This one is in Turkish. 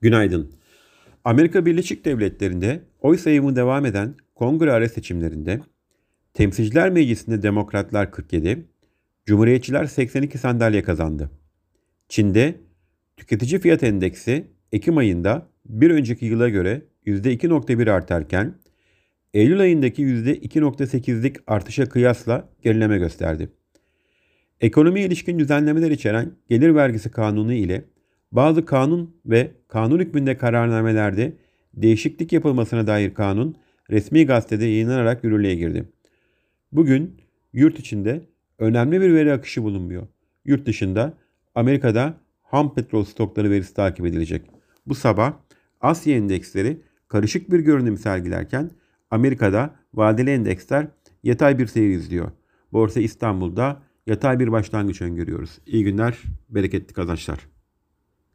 Günaydın. Amerika Birleşik Devletleri'nde oy sayımı devam eden kongre ara seçimlerinde Temsilciler Meclisi'nde Demokratlar 47, Cumhuriyetçiler 82 sandalye kazandı. Çin'de tüketici fiyat endeksi Ekim ayında bir önceki yıla göre %2.1 artarken Eylül ayındaki %2.8'lik artışa kıyasla gerileme gösterdi. Ekonomiye ilişkin düzenlemeler içeren gelir vergisi kanunu ile bazı kanun ve kanun hükmünde kararnamelerde değişiklik yapılmasına dair kanun resmi gazetede yayınlanarak yürürlüğe girdi. Bugün yurt içinde önemli bir veri akışı bulunmuyor. Yurt dışında Amerika'da ham petrol stokları verisi takip edilecek. Bu sabah Asya endeksleri karışık bir görünüm sergilerken Amerika'da vadeli endeksler yatay bir seyir izliyor. Borsa İstanbul'da yatay bir başlangıç öngörüyoruz. İyi günler, bereketli kazançlar.